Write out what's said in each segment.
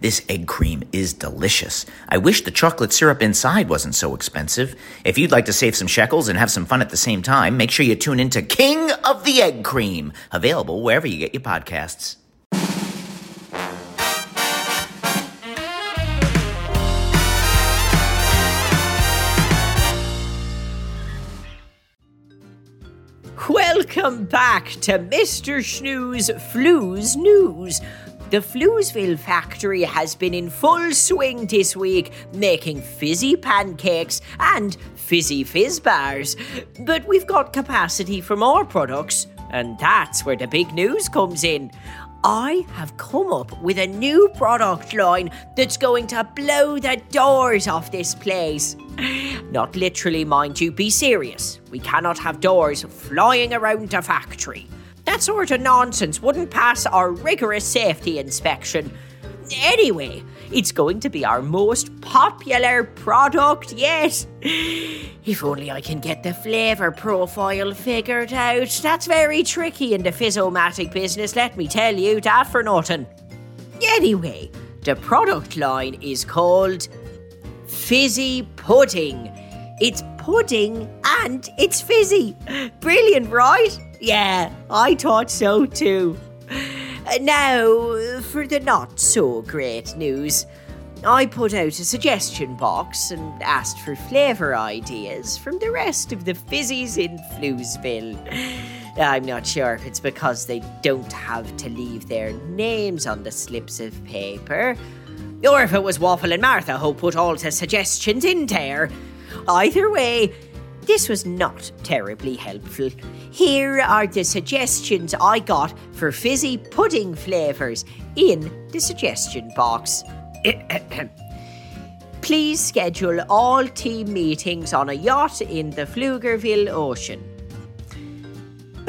This egg cream is delicious. I wish the chocolate syrup inside wasn't so expensive. If you'd like to save some shekels and have some fun at the same time, make sure you tune into King of the Egg Cream, available wherever you get your podcasts. Welcome back to Mr. Schnoo's Flooze News. The Floozeville factory has been in full swing this week, making fizzy pancakes and fizzy fizz bars. But we've got capacity for more products, and that's where the big news comes in. I have come up with a new product line that's going to blow the doors off this place. Not literally, mind you, be serious. We cannot have doors flying around the factory. That sort of nonsense wouldn't pass our rigorous safety inspection. Anyway, it's going to be our most popular product yet. If only I can get the flavour profile figured out. That's very tricky in the fizzomatic business, let me tell you that for nothing. Anyway, the product line is called Fizzy Pudding. It's pudding and it's fizzy. Brilliant, right? Yeah, I thought so too. Uh, Now, for the not so great news. I put out a suggestion box and asked for flavour ideas from the rest of the fizzies in Floozeville. I'm not sure if it's because they don't have to leave their names on the slips of paper, or if it was Waffle and Martha who put all the suggestions in there. Either way, this was not terribly helpful. Here are the suggestions I got for fizzy pudding flavours in the suggestion box. Please schedule all team meetings on a yacht in the Pflugerville Ocean.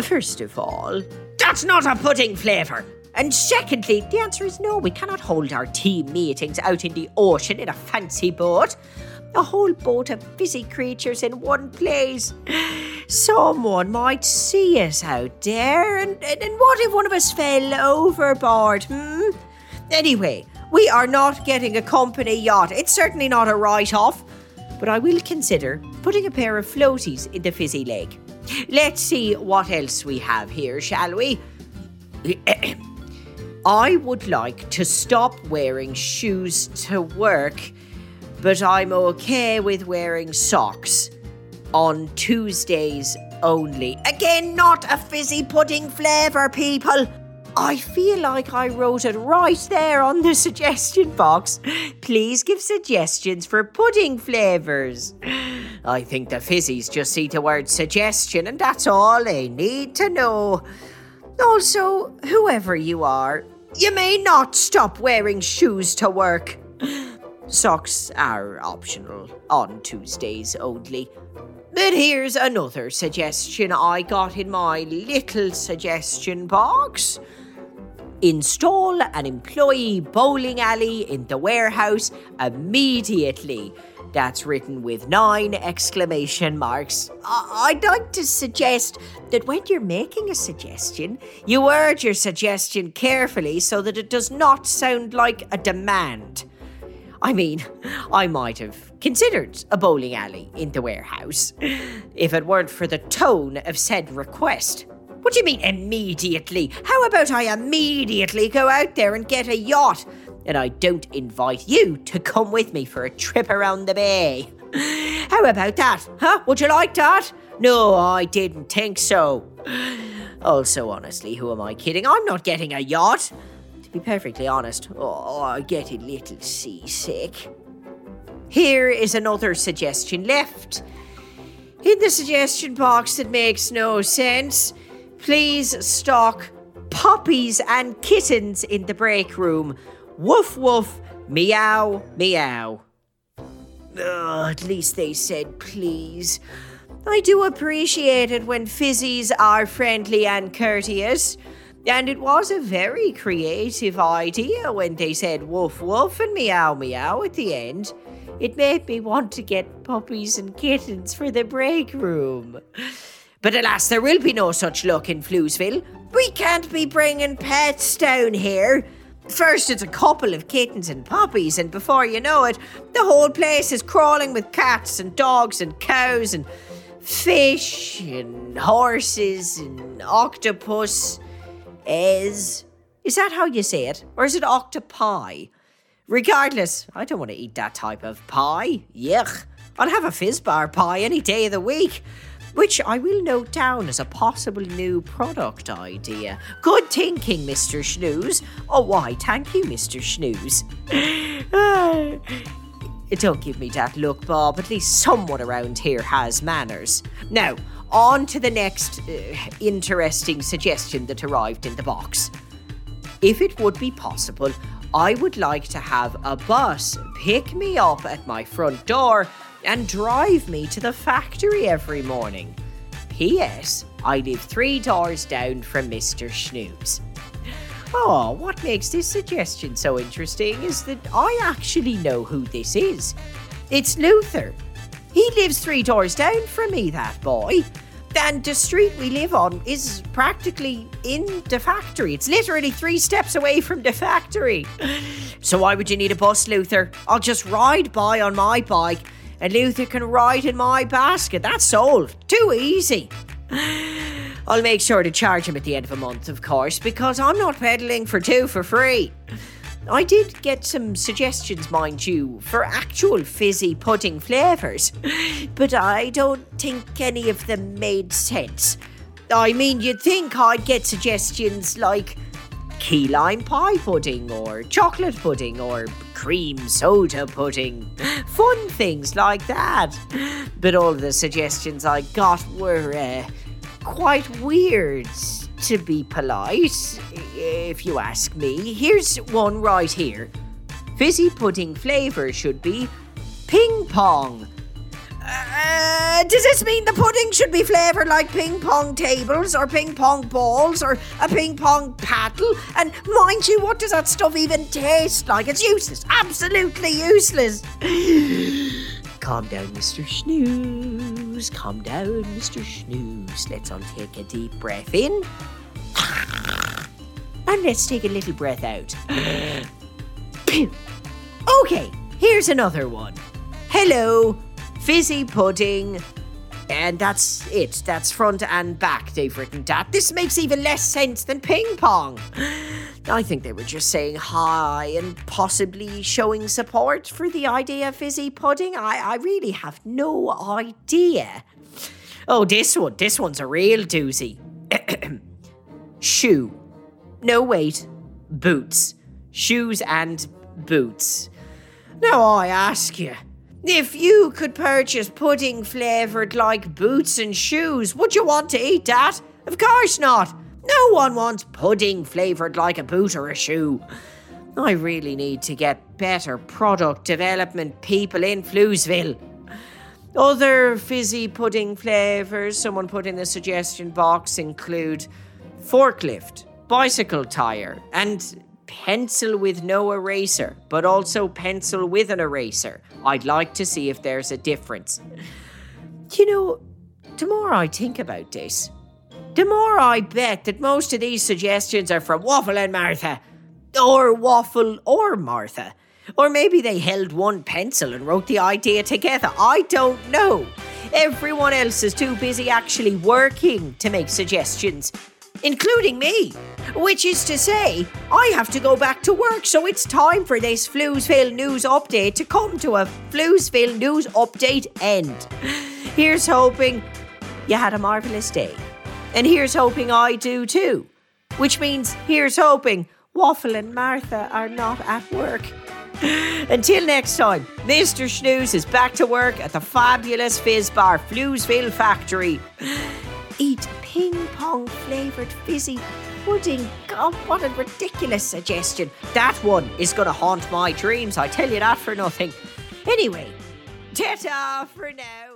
First of all, that's not a pudding flavour. And secondly, the answer is no, we cannot hold our team meetings out in the ocean in a fancy boat. A whole boat of fizzy creatures in one place. Someone might see us out there, and, and, and what if one of us fell overboard, hmm? Anyway, we are not getting a company yacht. It's certainly not a write off. But I will consider putting a pair of floaties in the fizzy lake. Let's see what else we have here, shall we? I would like to stop wearing shoes to work, but I'm okay with wearing socks on Tuesdays only. Again, not a fizzy pudding flavour, people. I feel like I wrote it right there on the suggestion box. Please give suggestions for pudding flavours. I think the fizzies just see the word suggestion, and that's all they need to know. Also, whoever you are, you may not stop wearing shoes to work. Socks are optional on Tuesdays only. But here's another suggestion I got in my little suggestion box. Install an employee bowling alley in the warehouse immediately. That's written with nine exclamation marks. I'd like to suggest that when you're making a suggestion, you word your suggestion carefully so that it does not sound like a demand. I mean, I might have considered a bowling alley in the warehouse if it weren't for the tone of said request. What do you mean immediately? How about I immediately go out there and get a yacht? And I don't invite you to come with me for a trip around the bay. How about that? Huh? Would you like that? No, I didn't think so. Also, honestly, who am I kidding? I'm not getting a yacht. Be perfectly honest, oh, I get a little seasick. Here is another suggestion left. In the suggestion box that makes no sense, please stock puppies and kittens in the break room. Woof woof, meow, meow. Oh, at least they said please. I do appreciate it when fizzies are friendly and courteous. And it was a very creative idea when they said woof woof and meow meow at the end. It made me want to get puppies and kittens for the break room. But alas, there will be no such luck in Floozeville. We can't be bringing pets down here. First, it's a couple of kittens and puppies, and before you know it, the whole place is crawling with cats and dogs and cows and fish and horses and octopus. Is. Is that how you say it? Or is it octopi? Regardless, I don't want to eat that type of pie. Yuck. I'll have a fizz bar pie any day of the week which I will note down as a possible new product idea. Good thinking, Mr. Shnews. Oh, why, thank you, Mr. Shnews. Don't give me that look, Bob. At least someone around here has manners. Now, on to the next uh, interesting suggestion that arrived in the box. If it would be possible, I would like to have a bus pick me up at my front door and drive me to the factory every morning. P.S. I live three doors down from Mr. Shnews. Oh, what makes this suggestion so interesting is that I actually know who this is. It's Luther. He lives three doors down from me, that boy. And the street we live on is practically in the factory. It's literally three steps away from the factory. So why would you need a bus, Luther? I'll just ride by on my bike and Luther can ride in my basket. That's solved. Too easy. I'll make sure to charge him at the end of a month, of course, because I'm not peddling for two for free. I did get some suggestions, mind you, for actual fizzy pudding flavours, but I don't think any of them made sense. I mean, you'd think I'd get suggestions like key lime pie pudding or chocolate pudding or cream soda pudding. Fun things like that. But all the suggestions I got were uh, quite weird, to be polite, if you ask me. Here's one right here. Fizzy pudding flavour should be ping pong. Uh, does this mean the pudding should be flavoured like ping pong tables or ping pong balls or a ping pong paddle? And mind you, what does that stuff even taste like? It's useless. Absolutely useless. Calm down, Mr. Shnews. Calm down, Mr. Shnews. Let's all take a deep breath in. And let's take a little breath out. okay, here's another one. Hello, fizzy pudding. And that's it. That's front and back. They've written that. This makes even less sense than ping pong. I think they were just saying hi and possibly showing support for the idea of fizzy pudding. I, I really have no idea. Oh, this one. This one's a real doozy. Shoe. No, wait. Boots. Shoes and boots. Now I ask you. If you could purchase pudding flavoured like boots and shoes, would you want to eat that? Of course not. No one wants pudding flavoured like a boot or a shoe. I really need to get better product development people in Floozeville. Other fizzy pudding flavours someone put in the suggestion box include forklift, bicycle tyre, and pencil with no eraser, but also pencil with an eraser. I'd like to see if there's a difference. You know, the more I think about this, the more I bet that most of these suggestions are from Waffle and Martha. Or Waffle or Martha. Or maybe they held one pencil and wrote the idea together. I don't know. Everyone else is too busy actually working to make suggestions including me. Which is to say, I have to go back to work, so it's time for this Floozeville news update to come to a Floozeville news update end. Here's hoping you had a marvellous day. And here's hoping I do too. Which means here's hoping Waffle and Martha are not at work. Until next time, Mr. Shnews is back to work at the fabulous Fizz Bar Floozeville factory. Eat ping pong flavoured fizzy pudding. God, what a ridiculous suggestion. That one is going to haunt my dreams, I tell you that for nothing. Anyway, ta for now.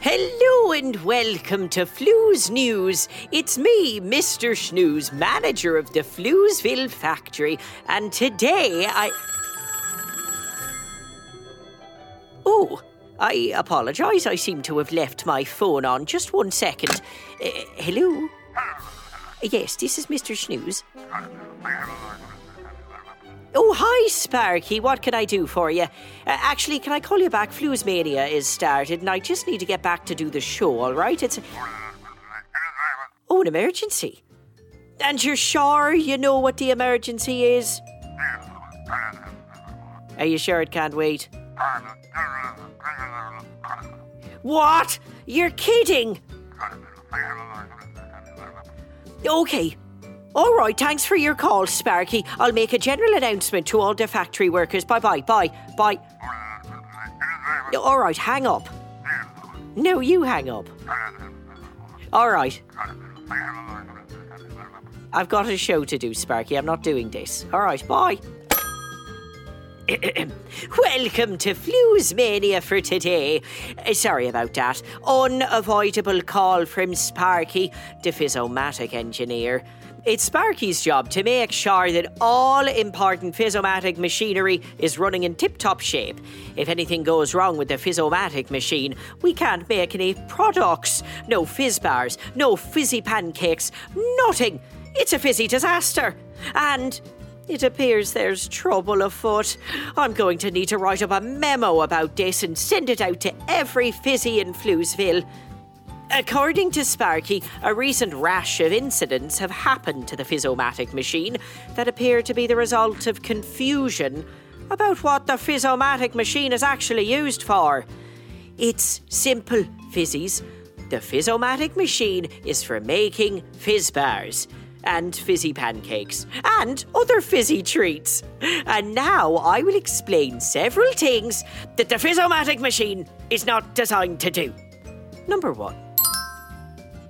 Hello and welcome to Flooze News. It's me, Mr. Shnews, manager of the Floozeville factory, and today I. Oh, I apologise. I seem to have left my phone on. Just one second. Uh, hello? Yes, this is Mr. Shnews. Oh, hi, Sparky. What can I do for you? Uh, actually, can I call you back? Floozemania is started, and I just need to get back to do the show, all right? It's. Oh, an emergency. And you're sure you know what the emergency is? Are you sure it can't wait? What? You're kidding! Okay, all right, thanks for your call, Sparky. I'll make a general announcement to all the factory workers. Bye bye, bye, bye. All right, hang up. No, you hang up. All right. I've got a show to do, Sparky. I'm not doing this. All right, bye. Welcome to Floozemania for today. Uh, sorry about that. Unavoidable call from Sparky, the Fizzomatic engineer. It's Sparky's job to make sure that all important Fizzomatic machinery is running in tip top shape. If anything goes wrong with the Fizzomatic machine, we can't make any products. No fizz bars, no fizzy pancakes, nothing. It's a fizzy disaster. And it appears there's trouble afoot. I'm going to need to write up a memo about this and send it out to every fizzy in Floozeville. According to Sparky, a recent rash of incidents have happened to the Fizzomatic machine that appear to be the result of confusion about what the Fizzomatic machine is actually used for. It's simple, Fizzies. The Fizzomatic machine is for making fizz bars and fizzy pancakes and other fizzy treats. And now I will explain several things that the Fizzomatic machine is not designed to do. Number one.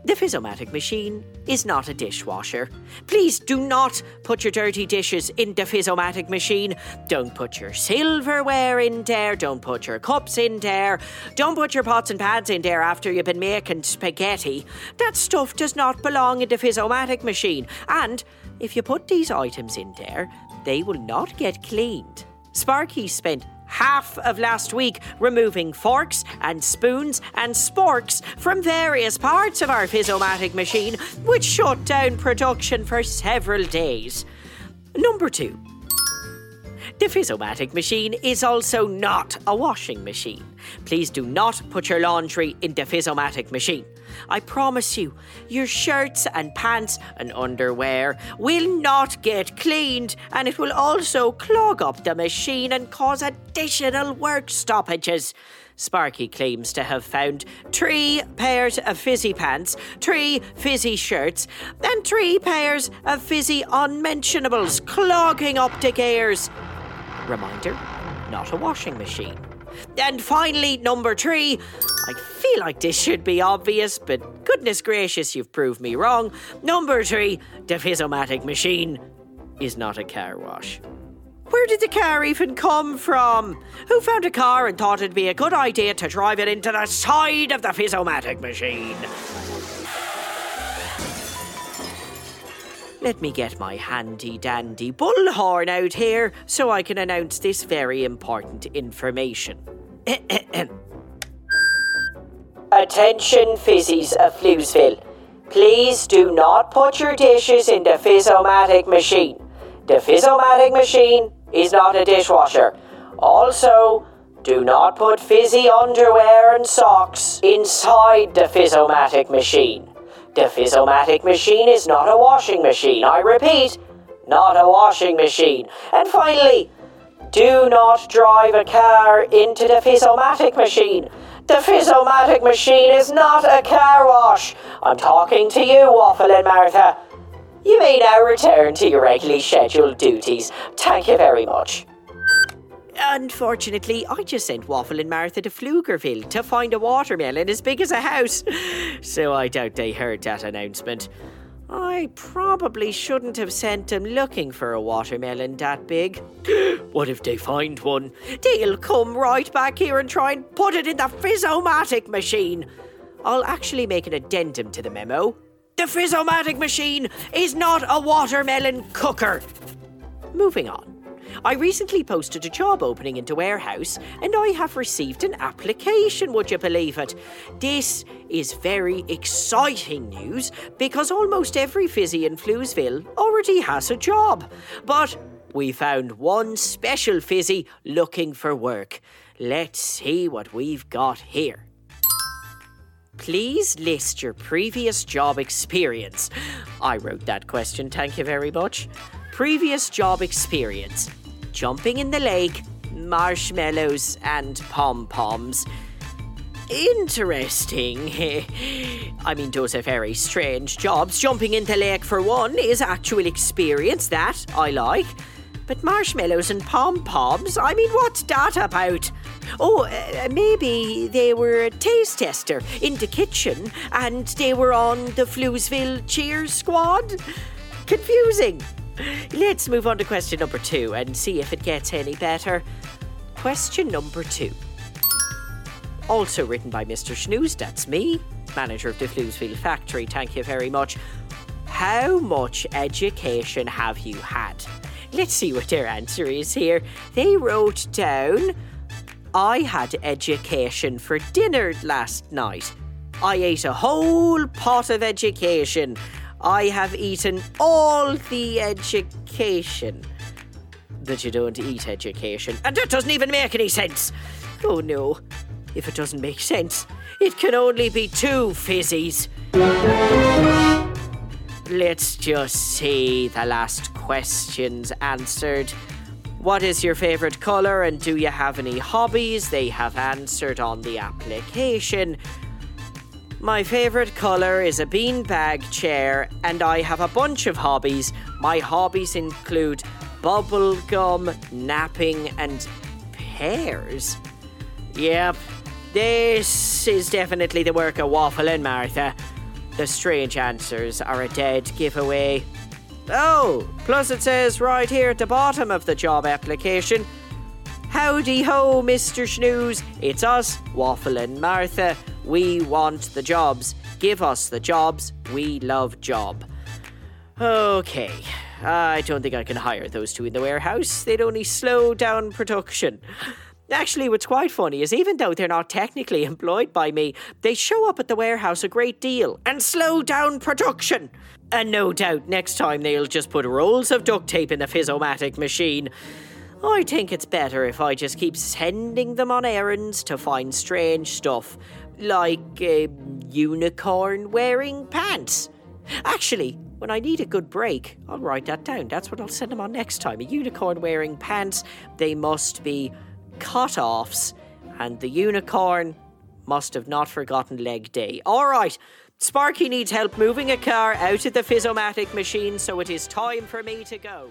The Fizzomatic machine is not a dishwasher. Please do not put your dirty dishes in the Fizzomatic machine. Don't put your silverware in there. Don't put your cups in there. Don't put your pots and pans in there after you've been making spaghetti. That stuff does not belong in the Fizzomatic machine. And if you put these items in there, they will not get cleaned. Sparky spent half of last week removing forks and spoons and sporks from various parts of our Fizzomatic machine, which shut down production for several days. Number two. The Fizzomatic machine is also not a washing machine. Please do not put your laundry in the Fizzomatic machine. I promise you, your shirts and pants and underwear will not get cleaned, and it will also clog up the machine and cause additional work stoppages. Sparky claims to have found three pairs of fizzy pants, three fizzy shirts, and three pairs of fizzy unmentionables clogging up the gears. Reminder not a washing machine. And finally, number three, I feel like this should be obvious, but goodness gracious, you've proved me wrong. Number three, the Fizzomatic machine is not a car wash. Where did the car even come from? Who found a car and thought it'd be a good idea to drive it into the side of the Fizzomatic machine? Let me get my handy dandy bullhorn out here so I can announce this very important information. Attention, fizzies of Floozeville. Please do not put your dishes in the Fizzomatic machine. The Fizzomatic machine is not a dishwasher. Also, do not put fizzy underwear and socks inside the Fizzomatic machine. The Fizzomatic machine is not a washing machine. I repeat, not a washing machine. And finally, do not drive a car into the Fizzomatic machine. The Fizzomatic machine is not a car wash. I'm talking to you, Waffle and Martha. You may now return to your regularly scheduled duties. Thank you very much. Unfortunately, I just sent Waffle and Martha to Pflugerville to find a watermelon as big as a house. So I doubt they heard that announcement. I probably shouldn't have sent them looking for a watermelon that big. what if they find one? They'll come right back here and try and put it in the Fizzomatic machine. I'll actually make an addendum to the memo. The Fizzomatic machine is not a watermelon cooker. Moving on. I recently posted a job opening into warehouse and I have received an application, would you believe it? This is very exciting news because almost every fizzy in Floozeville already has a job. But we found one special fizzy looking for work. Let's see what we've got here. Please list your previous job experience. I wrote that question, thank you very much. Previous job experience jumping in the lake, marshmallows, and pom poms. Interesting. I mean, those are very strange jobs. Jumping in the lake, for one, is actual experience. That I like. But marshmallows and pom poms, I mean, what's that about? Oh, uh, maybe they were a taste tester in the kitchen and they were on the Floozeville cheers squad? Confusing. Let's move on to question number two and see if it gets any better. Question number two. Also written by Mr. Shnews, that's me, manager of the Floozeville factory, thank you very much. How much education have you had? Let's see what their answer is here. They wrote down I had education for dinner last night. I ate a whole pot of education. I have eaten all the education. But you don't eat education. And that doesn't even make any sense. Oh no. If it doesn't make sense, it can only be two fizzies. Let's just see the last questions answered. What is your favourite colour and do you have any hobbies? They have answered on the application. My favourite colour is a beanbag chair, and I have a bunch of hobbies. My hobbies include bubblegum, napping, and pears. Yep, this is definitely the work of Waffle and Martha. The strange answers are a dead giveaway. Oh, plus it says right here at the bottom of the job application Howdy ho, Mr. Shnews. It's us, Waffle and Martha. We want the jobs. Give us the jobs. We love job. Okay, I don't think I can hire those two in the warehouse. They'd only slow down production. Actually, what's quite funny is even though they're not technically employed by me, they show up at the warehouse a great deal and slow down production. And no doubt next time they'll just put rolls of duct tape in the Fizzomatic machine. I think it's better if I just keep sending them on errands to find strange stuff, like uh, unicorn wearing pants. Actually, when I need a good break, I'll write that down. That's what I'll send them on next time. A unicorn wearing pants. They must be cut offs, and the unicorn must have not forgotten leg day. All right. Sparky needs help moving a car out of the Fizzomatic machine, so it is time for me to go.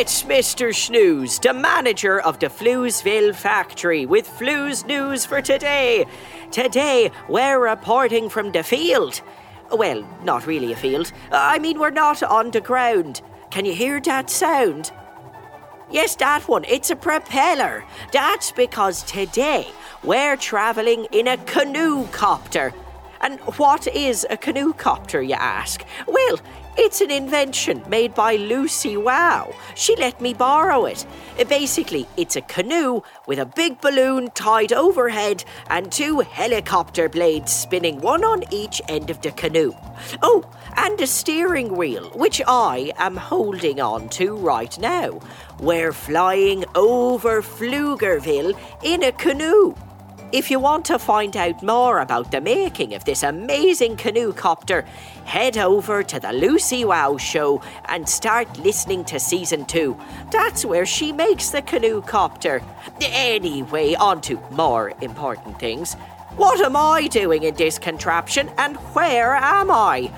It's Mr. Shnews, the manager of the Floozeville factory, with Flooze news for today. Today, we're reporting from the field. Well, not really a field. I mean, we're not on the ground. Can you hear that sound? Yes, that one. It's a propeller. That's because today we're travelling in a canoe copter. And what is a canoe copter, you ask? Well, it's an invention made by Lucy Wow. She let me borrow it. Uh, Basically, it's a canoe with a big balloon tied overhead and two helicopter blades spinning one on each end of the canoe. Oh, and a steering wheel, which I am holding on to right now. We're flying over Pflugerville in a canoe. If you want to find out more about the making of this amazing canoe copter, head over to the Lucy Wow show and start listening to season two. That's where she makes the canoe copter. Anyway, on to more important things. What am I doing in this contraption and where am I?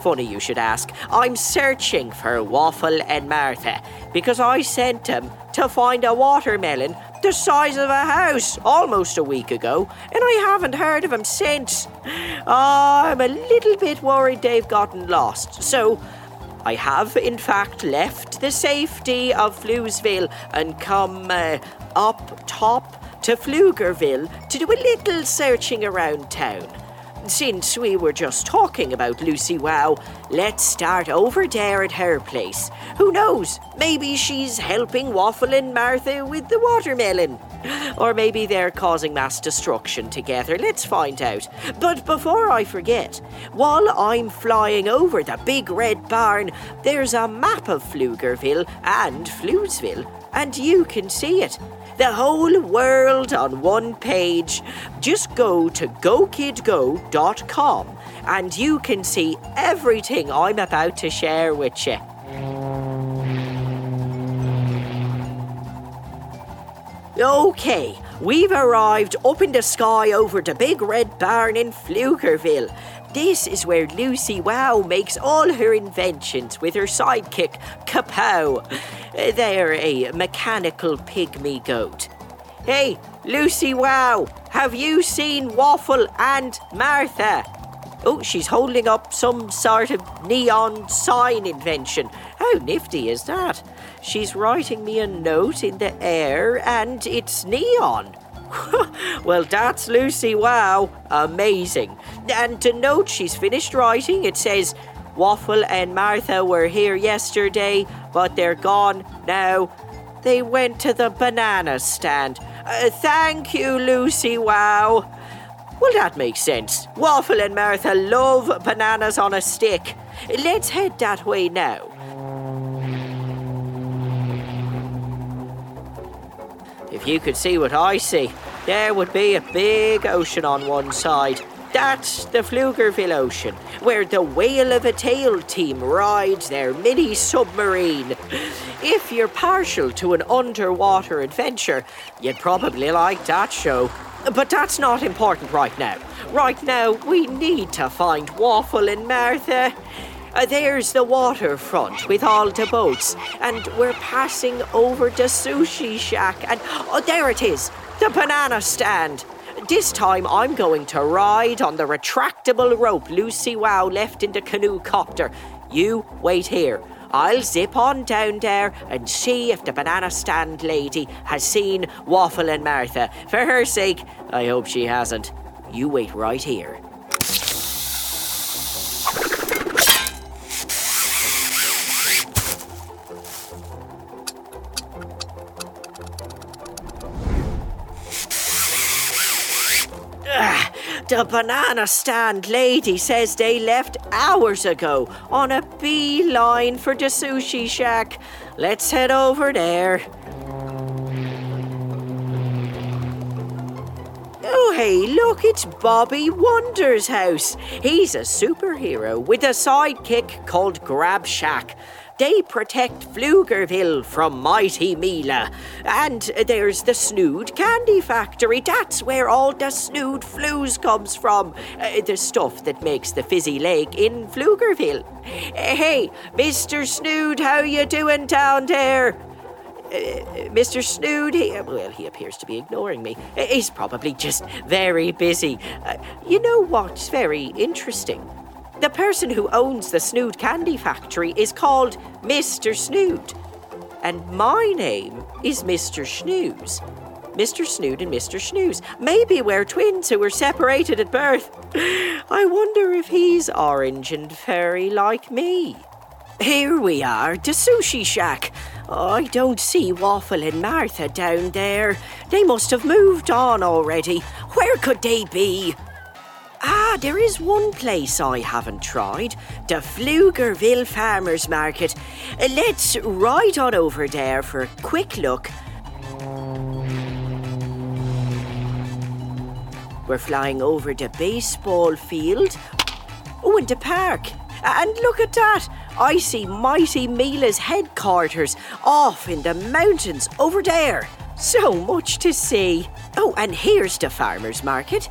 Funny you should ask. I'm searching for Waffle and Martha because I sent them to find a watermelon the size of a house almost a week ago, and I haven't heard of them since. I'm a little bit worried they've gotten lost. So, I have in fact left the safety of Floozeville and come uh, up top to Pflugerville to do a little searching around town. Since we were just talking about Lucy Wow, let's start over there at her place. Who knows? Maybe she's helping Waffle and Martha with the watermelon. Or maybe they're causing mass destruction together. Let's find out. But before I forget, while I'm flying over the big red barn, there's a map of Pflugerville and Floozeville, and you can see it the whole world on one page. Just go to gokidgo.com and you can see everything I'm about to share with you. Okay, we've arrived up in the sky over the big red barn in Pflugerville. This is where Lucy Wow makes all her inventions with her sidekick, Kapow. Uh, They're a mechanical pygmy goat. Hey, Lucy Wow, have you seen Waffle and Martha? Oh, she's holding up some sort of neon sign invention. How nifty is that? She's writing me a note in the air and it's neon. well, that's Lucy Wow. Amazing. And to note she's finished writing, it says, Waffle and Martha were here yesterday, but they're gone now. They went to the banana stand. Uh, thank you, Lucy Wow. Well, that makes sense. Waffle and Martha love bananas on a stick. Let's head that way now. If you could see what I see, there would be a big ocean on one side. That's the Pflugerville Ocean, where the Whale of a Tail team rides their mini submarine. If you're partial to an underwater adventure, you'd probably like that show. But that's not important right now. Right now, we need to find Waffle and Martha. Uh, there's the waterfront with all the boats, and we're passing over the sushi shack, and oh, there it is, the banana stand. This time I'm going to ride on the retractable rope Lucy Wow left in the canoe copter. You wait here. I'll zip on down there and see if the banana stand lady has seen Waffle and Martha. For her sake, I hope she hasn't. You wait right here. The banana stand lady says they left hours ago on a beeline for the sushi shack. Let's head over there. Oh, hey, look, it's Bobby Wonder's house. He's a superhero with a sidekick called Grab Shack. They protect Pflugerville from mighty Mila. And there's the Snood Candy Factory. That's where all the Snood Flues comes from. Uh, the stuff that makes the fizzy lake in Pflugerville. Uh, hey, Mr. Snood, how you doing down there? Uh, Mr. Snood, he, well, he appears to be ignoring me. Uh, He's probably just very busy. Uh, you know what's very interesting? The person who owns the Snood Candy Factory is called Mr. Snood. And my name is Mr. Shnews. Mr. Snood and Mr. Shnews. Maybe we're twins who were separated at birth. I wonder if he's orange and furry like me. Here we are, the sushi shack. I don't see Waffle and Martha down there. They must have moved on already. Where could they be? Ah, there is one place I haven't tried the Pflugerville Farmers Market. Uh, Let's ride on over there for a quick look. We're flying over the baseball field. Oh, and the park. And look at that! I see Mighty Mila's headquarters off in the mountains over there. So much to see. Oh, and here's the farmer's market.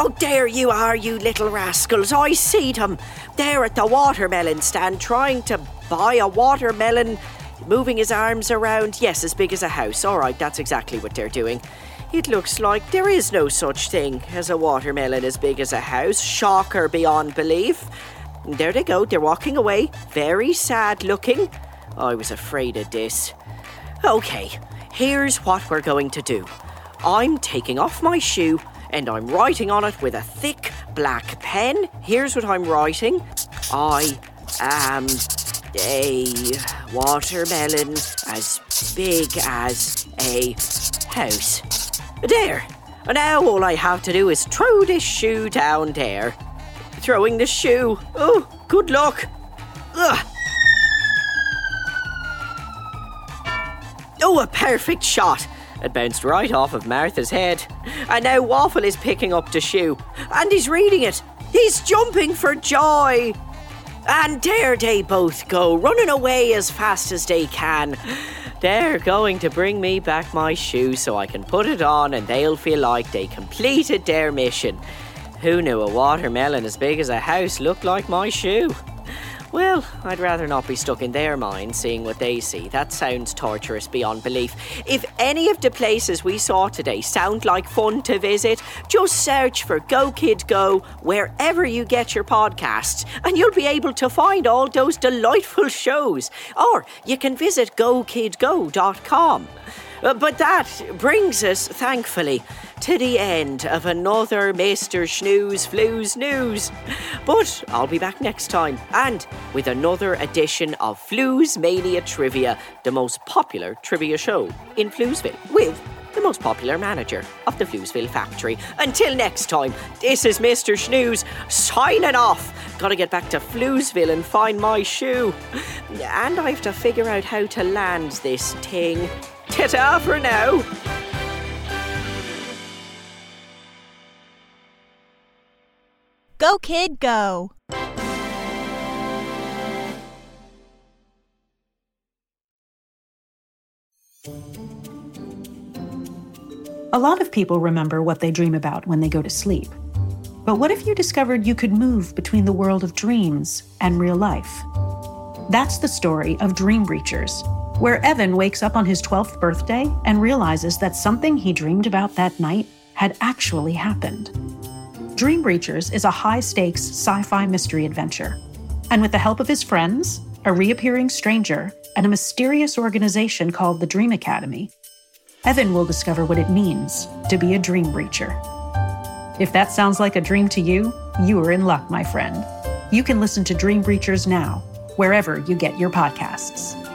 Oh, there you are, you little rascals. I see them. They're at the watermelon stand trying to buy a watermelon, moving his arms around. Yes, as big as a house. All right, that's exactly what they're doing. It looks like there is no such thing as a watermelon as big as a house. Shocker beyond belief. There they go, they're walking away, very sad looking. I was afraid of this. Okay, here's what we're going to do I'm taking off my shoe and I'm writing on it with a thick black pen. Here's what I'm writing I am a watermelon as big as a house. There. Now all I have to do is throw this shoe down there. Throwing the shoe. Oh, good luck. Ugh. Oh, a perfect shot. It bounced right off of Martha's head. And now Waffle is picking up the shoe. And he's reading it. He's jumping for joy. And there they both go, running away as fast as they can. They're going to bring me back my shoe so I can put it on and they'll feel like they completed their mission. Who knew a watermelon as big as a house looked like my shoe? Well, I'd rather not be stuck in their minds seeing what they see. That sounds torturous beyond belief. If any of the places we saw today sound like fun to visit, just search for Go Kid Go wherever you get your podcasts, and you'll be able to find all those delightful shows. Or you can visit gokidgo.com. Uh, But that brings us, thankfully, to the end of another Mr. Shnews Flooze news. But I'll be back next time and with another edition of Floozemania Trivia, the most popular trivia show in Floozeville, with the most popular manager of the Floozeville factory. Until next time, this is Mr. Shnews signing off. Gotta get back to Floozeville and find my shoe. And I have to figure out how to land this thing. Ta-ta for now. Go, kid, go. A lot of people remember what they dream about when they go to sleep. But what if you discovered you could move between the world of dreams and real life? That's the story of Dream Breachers, where Evan wakes up on his 12th birthday and realizes that something he dreamed about that night had actually happened. Dream Breachers is a high stakes sci fi mystery adventure. And with the help of his friends, a reappearing stranger, and a mysterious organization called the Dream Academy, Evan will discover what it means to be a dream breacher. If that sounds like a dream to you, you are in luck, my friend. You can listen to Dream Breachers now, wherever you get your podcasts.